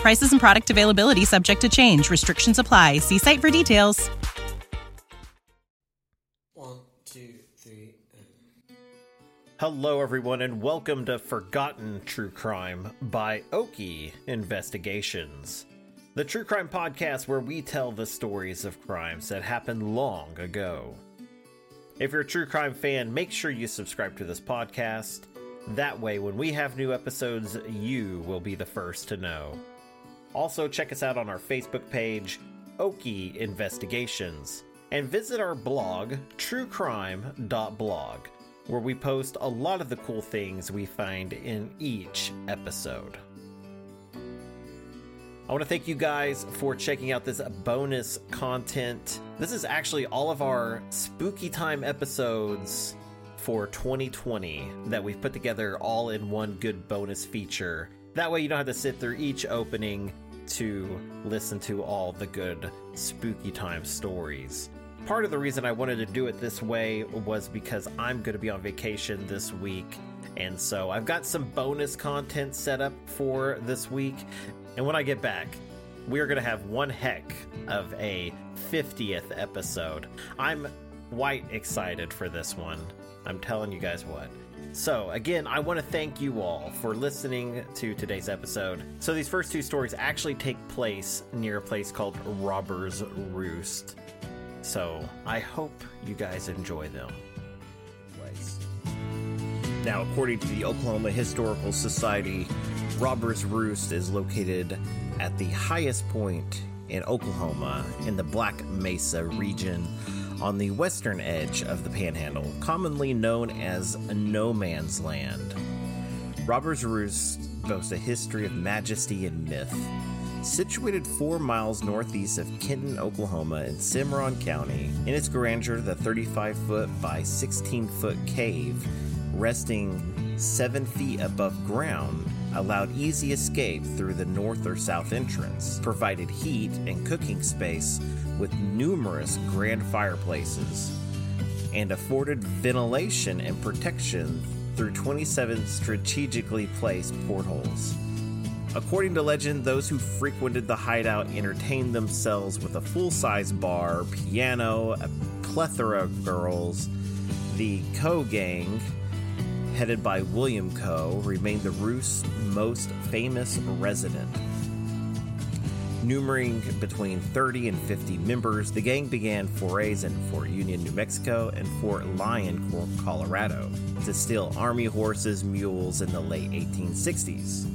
Prices and product availability subject to change. Restrictions apply. See site for details. One, two, three. Hello, everyone, and welcome to Forgotten True Crime by Okie Investigations, the true crime podcast where we tell the stories of crimes that happened long ago. If you're a true crime fan, make sure you subscribe to this podcast. That way, when we have new episodes, you will be the first to know. Also, check us out on our Facebook page, Okie Investigations, and visit our blog, truecrime.blog, where we post a lot of the cool things we find in each episode. I want to thank you guys for checking out this bonus content. This is actually all of our spooky time episodes for 2020 that we've put together all in one good bonus feature. That way, you don't have to sit through each opening to listen to all the good spooky time stories. Part of the reason I wanted to do it this way was because I'm going to be on vacation this week. And so I've got some bonus content set up for this week. And when I get back, we are going to have one heck of a 50th episode. I'm quite excited for this one. I'm telling you guys what. So, again, I want to thank you all for listening to today's episode. So, these first two stories actually take place near a place called Robber's Roost. So, I hope you guys enjoy them. Now, according to the Oklahoma Historical Society, Robber's Roost is located at the highest point in Oklahoma in the Black Mesa region on the western edge of the panhandle, commonly known as No Man's Land. Robber's Roost boasts a history of majesty and myth. Situated four miles northeast of Kenton, Oklahoma, in Cimarron County, in its grandeur, the 35 foot by 16 foot cave, resting 7 feet above ground, allowed easy escape through the north or south entrance, provided heat and cooking space with numerous grand fireplaces, and afforded ventilation and protection through 27 strategically placed portholes. According to legend, those who frequented the hideout entertained themselves with a full size bar, piano, a plethora of girls. The Coe Gang, headed by William Coe, remained the Roost's most famous resident. Numbering between 30 and 50 members, the gang began forays in Fort Union, New Mexico, and Fort Lyon, Colorado, to steal army horses, mules in the late 1860s.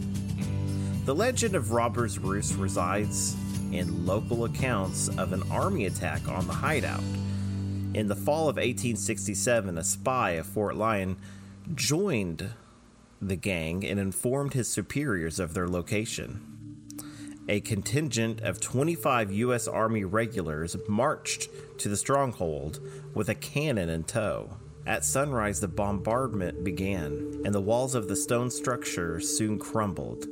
The legend of Robber's Roost resides in local accounts of an army attack on the hideout. In the fall of 1867, a spy of Fort Lyon joined the gang and informed his superiors of their location. A contingent of 25 U.S. Army regulars marched to the stronghold with a cannon in tow. At sunrise, the bombardment began, and the walls of the stone structure soon crumbled.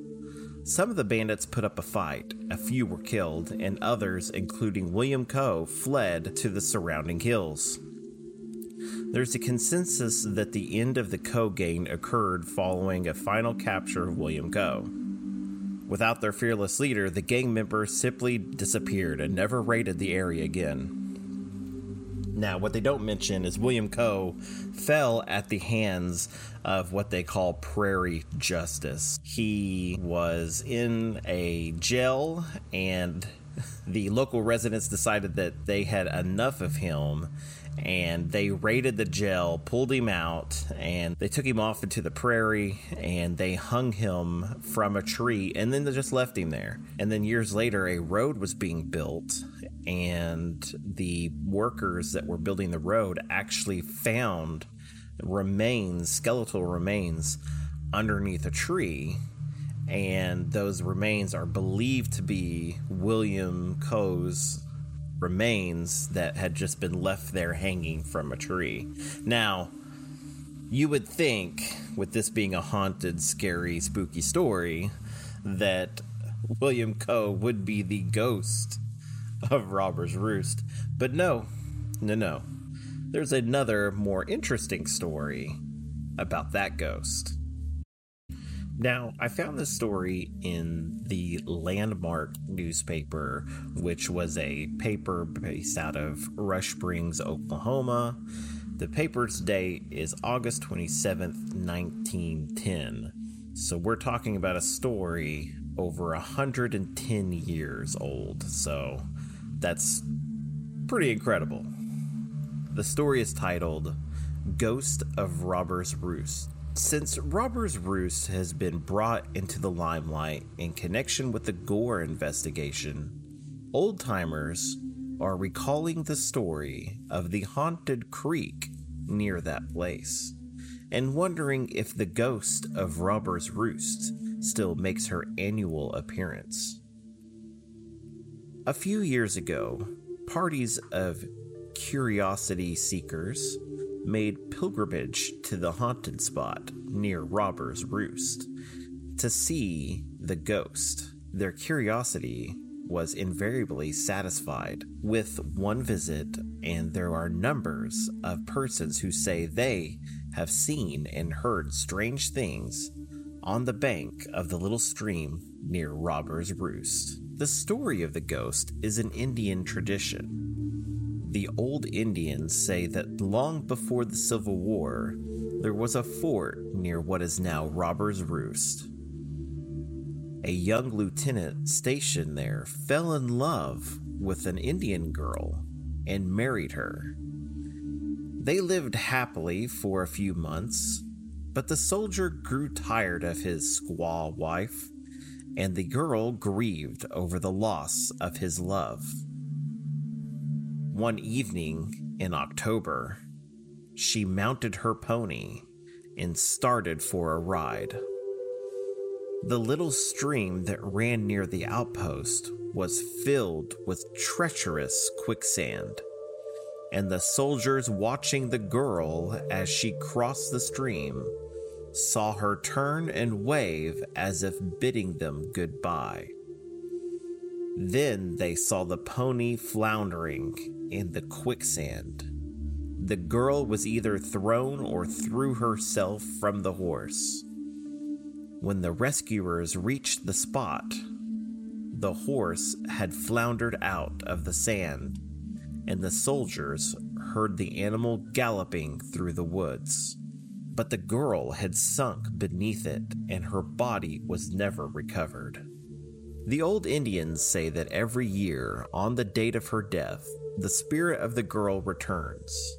Some of the bandits put up a fight, a few were killed, and others, including William Coe, fled to the surrounding hills. There's a consensus that the end of the Coe gang occurred following a final capture of William Coe. Without their fearless leader, the gang members simply disappeared and never raided the area again. Now, what they don't mention is William Coe fell at the hands of what they call prairie justice. He was in a jail and the local residents decided that they had enough of him and they raided the jail, pulled him out, and they took him off into the prairie and they hung him from a tree and then they just left him there. And then years later, a road was being built, and the workers that were building the road actually found remains, skeletal remains, underneath a tree. And those remains are believed to be William Coe's remains that had just been left there hanging from a tree. Now, you would think, with this being a haunted, scary, spooky story, that William Coe would be the ghost of Robber's Roost. But no, no, no. There's another more interesting story about that ghost. Now, I found this story in the Landmark newspaper, which was a paper based out of Rush Springs, Oklahoma. The paper's date is August 27th, 1910. So we're talking about a story over 110 years old. So that's pretty incredible. The story is titled Ghost of Robber's Roost. Since Robber's Roost has been brought into the limelight in connection with the Gore investigation, old timers are recalling the story of the haunted creek near that place and wondering if the ghost of Robber's Roost still makes her annual appearance. A few years ago, parties of curiosity seekers made pilgrimage to the haunted spot near Robber's Roost to see the ghost. Their curiosity was invariably satisfied with one visit, and there are numbers of persons who say they have seen and heard strange things on the bank of the little stream near Robber's Roost. The story of the ghost is an Indian tradition the old Indians say that long before the Civil War, there was a fort near what is now Robber's Roost. A young lieutenant stationed there fell in love with an Indian girl and married her. They lived happily for a few months, but the soldier grew tired of his squaw wife, and the girl grieved over the loss of his love. One evening in October, she mounted her pony and started for a ride. The little stream that ran near the outpost was filled with treacherous quicksand, and the soldiers watching the girl as she crossed the stream saw her turn and wave as if bidding them goodbye. Then they saw the pony floundering in the quicksand. The girl was either thrown or threw herself from the horse. When the rescuers reached the spot, the horse had floundered out of the sand, and the soldiers heard the animal galloping through the woods. But the girl had sunk beneath it, and her body was never recovered. The old Indians say that every year, on the date of her death, the spirit of the girl returns.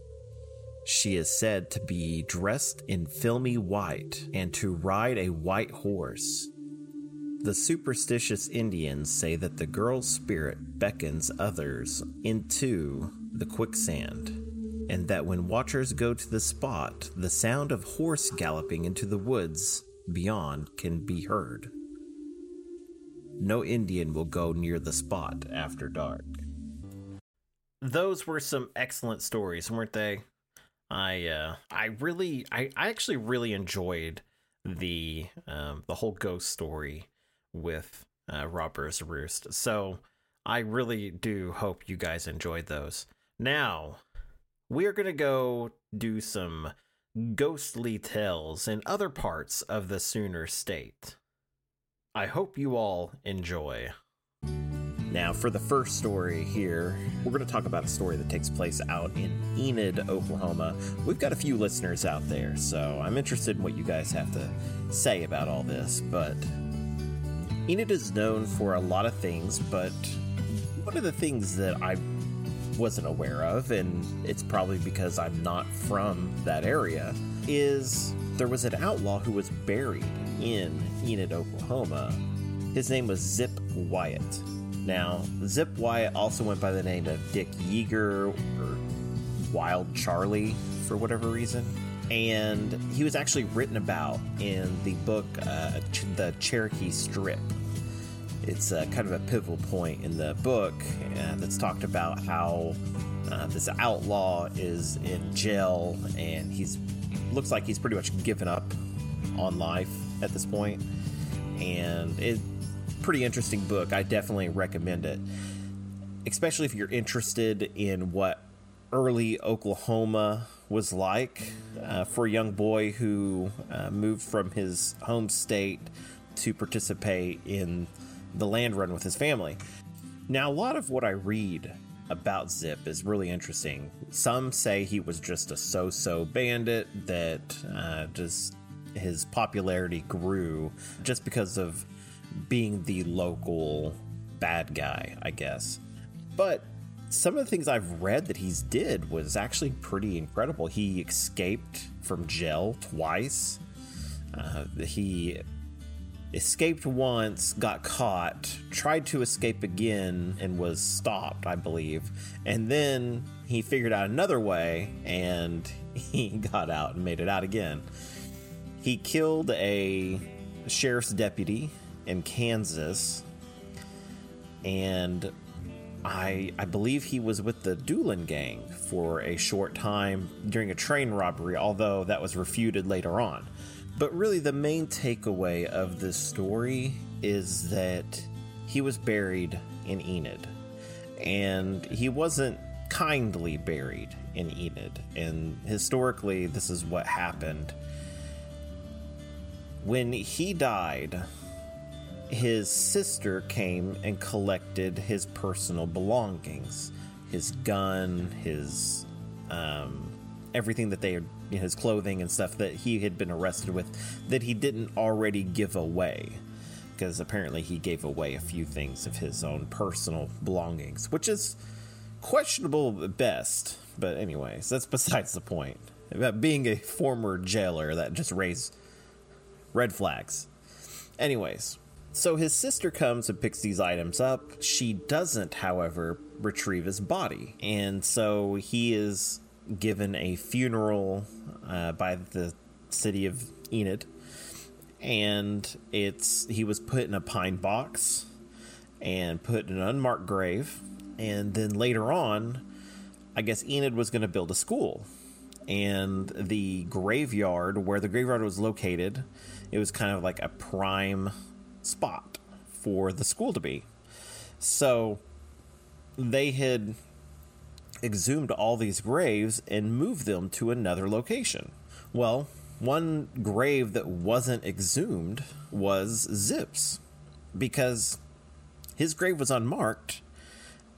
She is said to be dressed in filmy white and to ride a white horse. The superstitious Indians say that the girl's spirit beckons others into the quicksand, and that when watchers go to the spot, the sound of horse galloping into the woods beyond can be heard. No Indian will go near the spot after dark. Those were some excellent stories, weren't they? I uh, I really I, I actually really enjoyed the um, the whole ghost story with uh, Robber's Roost. So I really do hope you guys enjoyed those. Now we are gonna go do some ghostly tales in other parts of the Sooner State. I hope you all enjoy. Now, for the first story here, we're going to talk about a story that takes place out in Enid, Oklahoma. We've got a few listeners out there, so I'm interested in what you guys have to say about all this. But Enid is known for a lot of things, but One of the things that I wasn't aware of, and it's probably because I'm not from that area, is there was an outlaw who was buried in Enid, Oklahoma. His name was Zip Wyatt. Now, Zip Wyatt also went by the name of Dick Yeager or Wild Charlie for whatever reason. And he was actually written about in the book, uh, The Cherokee Strip. It's uh, kind of a pivotal point in the book uh, that's talked about how uh, this outlaw is in jail and he's looks like he's pretty much given up on life at this. And it's pretty interesting book. I definitely recommend it, especially if you're interested in what early Oklahoma was like uh, for a young boy who uh, moved from his home state to participate in the land run with his family. Now, a lot of what I read about Zip is really interesting. Some say he was just a so so bandit that uh, just his popularity grew just because of being the local bad guy, I guess. But some of the things I've read that he's did was actually pretty incredible. He escaped from jail twice. Uh, he escaped once, got caught, tried to escape again, and was stopped, I believe. And then he figured out another way and he got out and made it out again. He killed a sheriff's deputy in Kansas, and I I believe he was with the Doolin gang for a short time during a train robbery, although that was refuted later on. But really, the main takeaway of this story is that he was buried in Enid. And he wasn't kindly buried in Enid. And historically, this is what happened. When he died, his sister came and collected his personal belongings his gun, his um, everything that they had, his clothing and stuff that he had been arrested with that he didn't already give away. Because apparently he gave away a few things of his own personal belongings, which is questionable at best. But, anyways, that's besides the point. About being a former jailer, that just raised red flags. Anyways, so his sister comes and picks these items up. She doesn't, however, retrieve his body. And so he is given a funeral uh, by the city of Enid, and it's he was put in a pine box and put in an unmarked grave, and then later on, I guess Enid was going to build a school, and the graveyard where the graveyard was located, it was kind of like a prime spot for the school to be. So they had exhumed all these graves and moved them to another location. Well, one grave that wasn't exhumed was Zip's because his grave was unmarked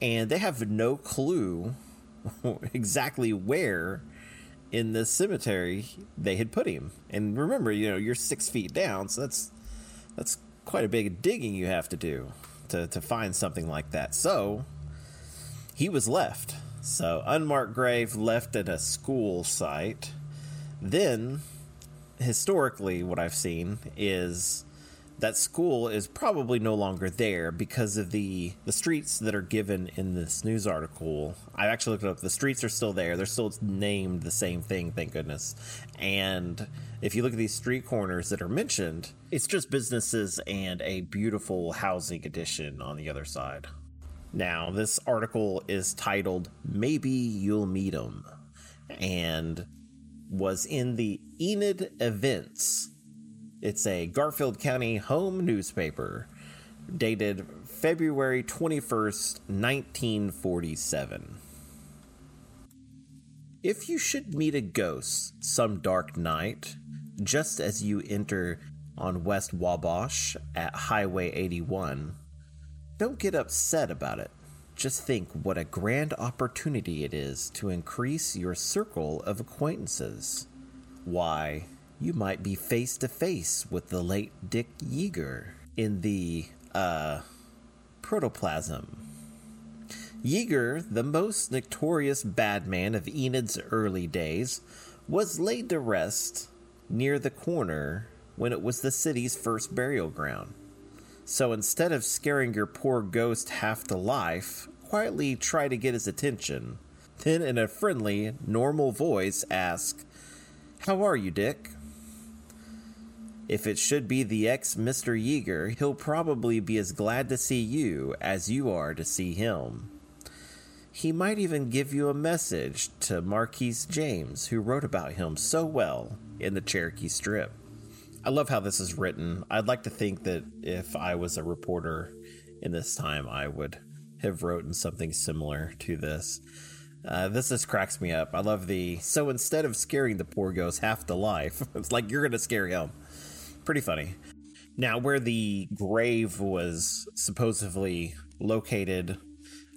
and they have no clue exactly where in the cemetery they had put him. And remember, you know, you're six feet down, so that's that's quite a big digging you have to do to, to find something like that. So he was left so, unmarked grave left at a school site. Then, historically, what I've seen is that school is probably no longer there because of the the streets that are given in this news article. I actually looked up. The streets are still there. They're still named the same thing, thank goodness. And if you look at these street corners that are mentioned, it's just businesses and a beautiful housing addition on the other side. Now, this article is titled Maybe You'll Meet 'em and was in the Enid Events. It's a Garfield County home newspaper dated February 21st, 1947. If you should meet a ghost some dark night, just as you enter on West Wabash at Highway 81, don't get upset about it. Just think what a grand opportunity it is to increase your circle of acquaintances. Why, you might be face to face with the late Dick Yeager in the, uh, protoplasm. Yeager, the most notorious bad man of Enid's early days, was laid to rest near the corner when it was the city's first burial ground. So instead of scaring your poor ghost half to life, quietly try to get his attention. Then, in a friendly, normal voice, ask, How are you, Dick? If it should be the ex Mr. Yeager, he'll probably be as glad to see you as you are to see him. He might even give you a message to Marquis James, who wrote about him so well in the Cherokee Strip. I love how this is written. I'd like to think that if I was a reporter in this time, I would have written something similar to this. Uh, this just cracks me up. I love the so instead of scaring the poor ghost half to life, it's like you're gonna scare him pretty funny. Now, where the grave was supposedly located,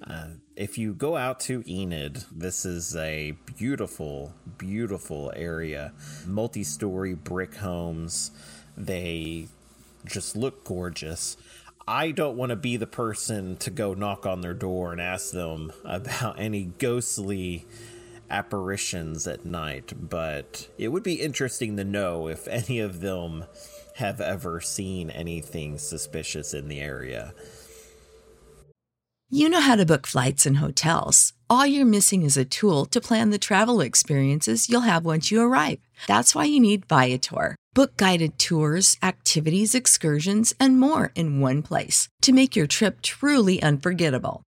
uh, if you go out to Enid, this is a beautiful, beautiful area. Multi story brick homes. They just look gorgeous. I don't want to be the person to go knock on their door and ask them about any ghostly apparitions at night, but it would be interesting to know if any of them have ever seen anything suspicious in the area. You know how to book flights and hotels. All you're missing is a tool to plan the travel experiences you'll have once you arrive. That's why you need Viator. Book guided tours, activities, excursions, and more in one place to make your trip truly unforgettable.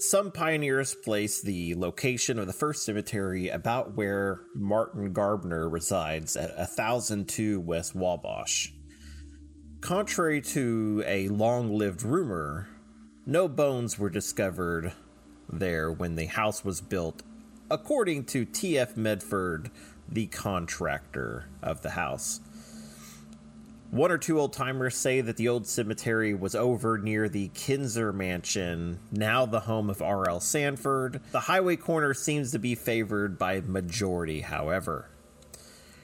Some pioneers place the location of the first cemetery about where Martin Gardner resides at 1002 West Wabash. Contrary to a long lived rumor, no bones were discovered there when the house was built, according to T.F. Medford, the contractor of the house. One or two old timers say that the old cemetery was over near the Kinzer Mansion, now the home of R.L. Sanford. The highway corner seems to be favored by majority, however.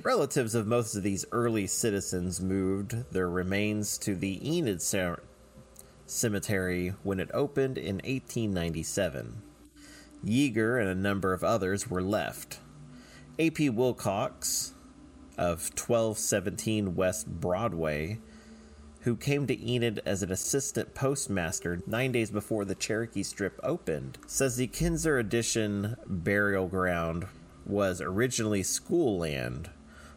Relatives of most of these early citizens moved their remains to the Enid Cemetery when it opened in 1897. Yeager and a number of others were left. A.P. Wilcox, of 1217 West Broadway, who came to Enid as an assistant postmaster nine days before the Cherokee Strip opened, says the Kinzer Addition burial ground was originally school land.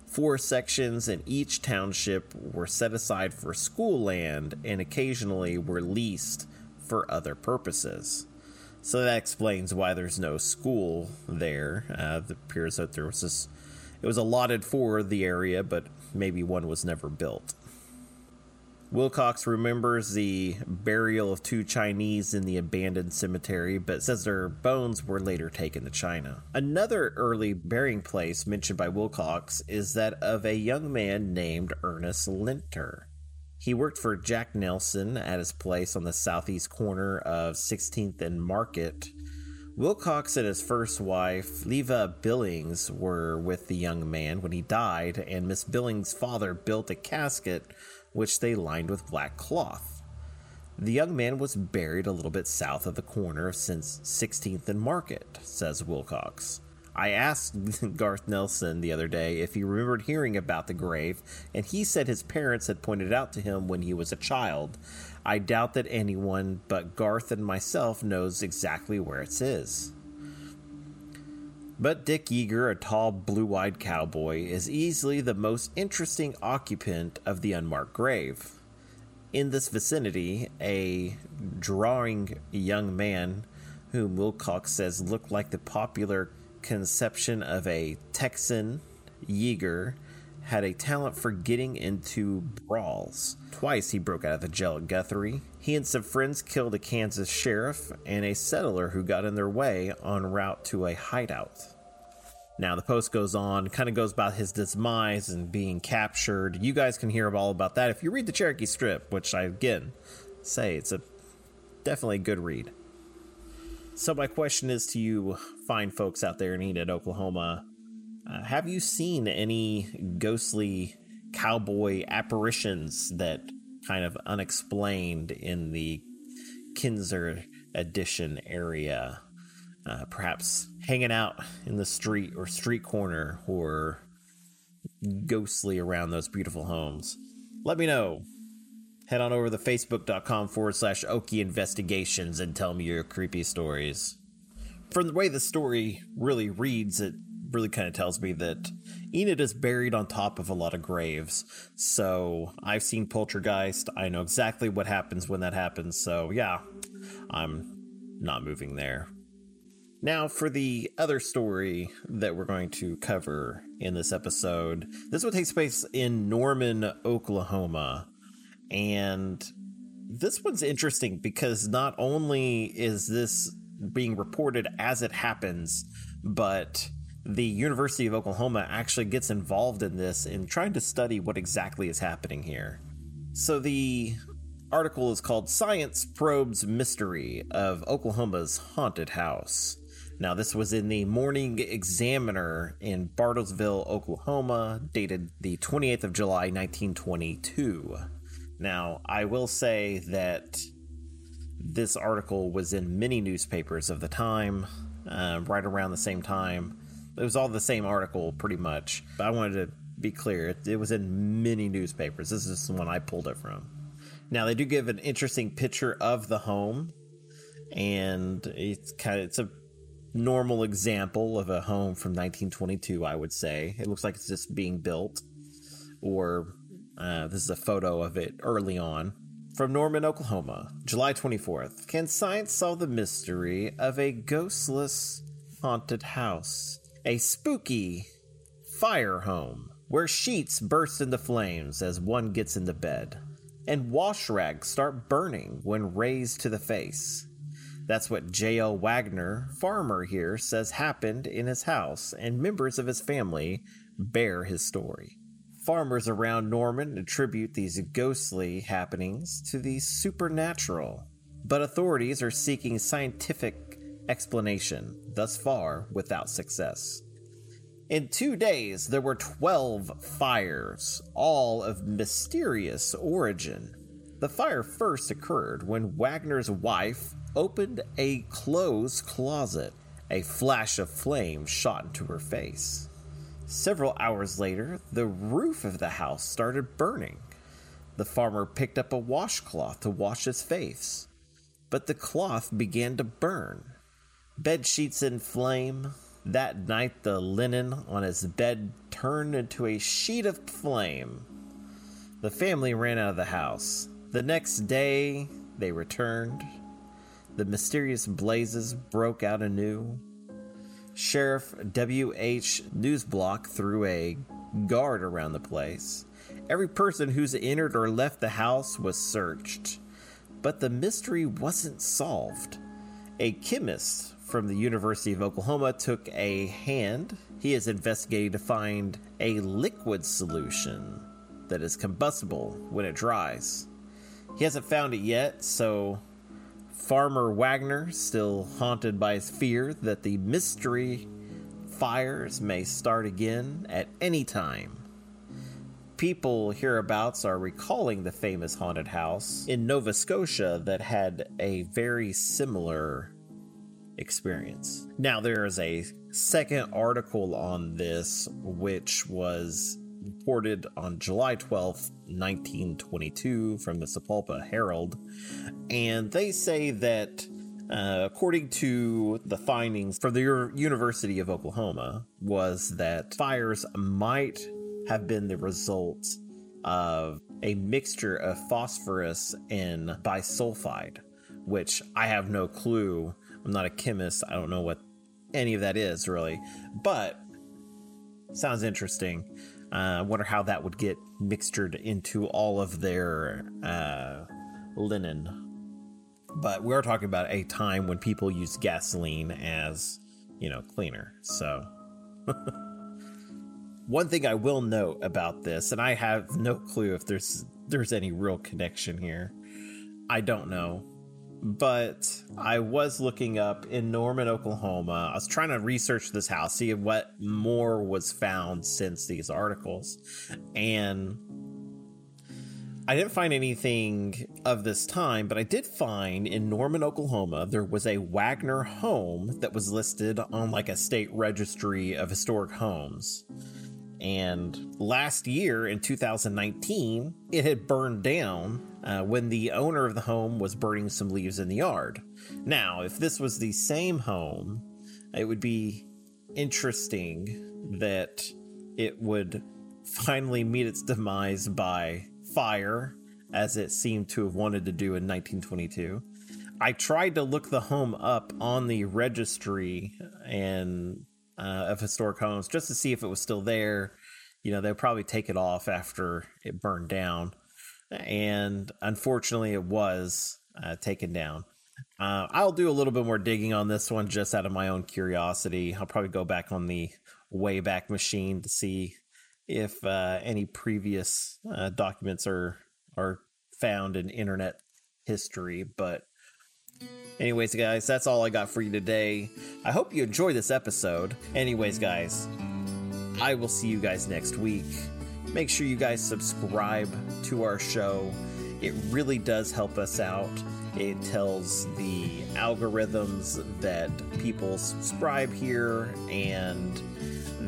Four sections in each township were set aside for school land and occasionally were leased for other purposes. So that explains why there's no school there. Uh, it appears that there was this it was allotted for the area, but maybe one was never built. Wilcox remembers the burial of two Chinese in the abandoned cemetery, but says their bones were later taken to China. Another early burying place mentioned by Wilcox is that of a young man named Ernest Linter. He worked for Jack Nelson at his place on the southeast corner of 16th and Market. Wilcox and his first wife, Leva Billings, were with the young man when he died, and Miss Billings' father built a casket which they lined with black cloth. The young man was buried a little bit south of the corner since 16th and Market, says Wilcox. I asked Garth Nelson the other day if he remembered hearing about the grave, and he said his parents had pointed it out to him when he was a child. I doubt that anyone but Garth and myself knows exactly where it is. But Dick Yeager, a tall, blue eyed cowboy, is easily the most interesting occupant of the unmarked grave. In this vicinity, a drawing young man, whom Wilcox says looked like the popular conception of a Texan, Yeager, had a talent for getting into brawls. Twice he broke out of the jail at Guthrie. He and some friends killed a Kansas sheriff and a settler who got in their way en route to a hideout. Now, the post goes on, kind of goes about his demise and being captured. You guys can hear all about that if you read the Cherokee Strip, which I, again, say it's a definitely a good read. So, my question is to you, fine folks out there in Enid, Oklahoma uh, have you seen any ghostly cowboy apparitions that kind of unexplained in the Kinser Edition area? Uh, perhaps hanging out in the street or street corner or ghostly around those beautiful homes. Let me know. Head on over to facebook.com forward slash Okie Investigations and tell me your creepy stories. From the way the story really reads, it really kind of tells me that Enid is buried on top of a lot of graves. So I've seen Poltergeist. I know exactly what happens when that happens. So yeah, I'm not moving there. Now, for the other story that we're going to cover in this episode, this one takes place in Norman, Oklahoma. And this one's interesting because not only is this being reported as it happens, but the University of Oklahoma actually gets involved in this in trying to study what exactly is happening here. So the article is called Science Probes Mystery of Oklahoma's Haunted House. Now, this was in the Morning Examiner in Bartlesville, Oklahoma, dated the 28th of July, 1922. Now, I will say that this article was in many newspapers of the time, uh, right around the same time it was all the same article pretty much. But I wanted to be clear, it, it was in many newspapers. This is the one I pulled it from. Now they do give an interesting picture of the home, and it's kind of it's a normal example of a home from 1922. I would say it looks like it's just being built, or uh, this is a photo of it early on. From Norman, Oklahoma, July 24th. Can science solve the mystery of a ghostless haunted house? A spooky fire home where sheets burst into flames as one gets into bed, and wash rags start burning when raised to the face. That's what J.L. Wagner, farmer here, says happened in his house, and members of his family bear his story. Farmers around Norman attribute these ghostly happenings to the supernatural, but authorities are seeking scientific explanation, thus far without success. In two days, there were 12 fires, all of mysterious origin. The fire first occurred when Wagner's wife opened a clothes closet. A flash of flame shot into her face. Several hours later, the roof of the house started burning. The farmer picked up a washcloth to wash his face, but the cloth began to burn bed sheets in flame. That night, the linen on his bed turned into a sheet of flame. The family ran out of the house. The next day, they returned. The mysterious blazes broke out anew. Sheriff W.H. Newsblock threw a guard around the place, Every person who's entered or left the house was searched, but the mystery wasn't solved. A chemist from the University of Oklahoma took a hand. He is investigating to find a liquid solution that is combustible when it dries. He hasn't found it yet, so Farmer Wagner, still haunted by his fear that the mystery fires may start again at any time. People hereabouts are recalling the famous haunted house in Nova Scotia that had a very similar experience. Now, there is a second article on this, which was reported on July 12th, 1922, from the Sapulpa Herald. And they say that, uh, according to the findings from the U- University of Oklahoma, was that fires might have been the result of a mixture of phosphorus and bisulfide, which I have no clue. I'm not a chemist. I don't know what any of that is really, but sounds interesting. I uh, wonder how that would get mixtured into all of their uh, linen. But we're talking about a time when people used gasoline as, you know, cleaner. So, one thing I will note about this, and I have no clue if there's there's any real connection here. I don't know but I was looking up in Norman, Oklahoma. I was trying to research this house, see what more was found since these articles. And I didn't find anything of this time, but I did find in Norman, Oklahoma, there was a Wagner home that was listed on like a state registry of historic homes. And last year in 2019, it had burned down uh, when the owner of the home was burning some leaves in the yard. Now, if this was the same home, it would be interesting that it would finally meet its demise by fire, as it seemed to have wanted to do in 1922. I tried to look the home up on the registry and uh, of historic homes just to see if it was still there. You know, they'll probably take it off after it burned down and unfortunately, it was uh, taken down. Uh, I'll do a little bit more digging on this one just out of my own curiosity. I'll probably go back on the Wayback Machine to see if uh, any previous uh, documents are are found in internet history. But, anyways, guys, that's all I got for you today. I hope you enjoy this episode. Anyways, guys, I will see you guys next week. Make sure you guys subscribe to our show. It really does help us out. It tells the algorithms that people subscribe here and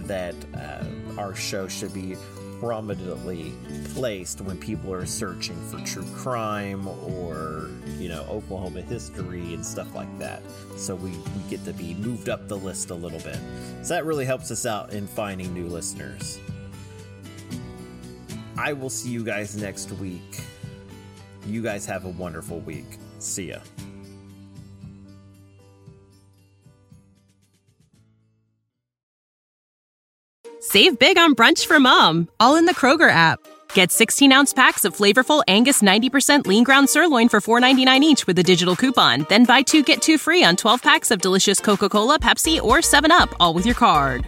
that uh, our show should be prominently placed when people are searching for true crime or, you know, Oklahoma history and stuff like that. So we, we get to be moved up the list a little bit. So that really helps us out in finding new listeners. I will see you guys next week. You guys have a wonderful week. See ya. Save big on brunch for mom, all in the Kroger app. Get 16 ounce packs of flavorful Angus 90% lean ground sirloin for $4.99 each with a digital coupon. Then buy two get two free on 12 packs of delicious Coca Cola, Pepsi, or 7UP, all with your card.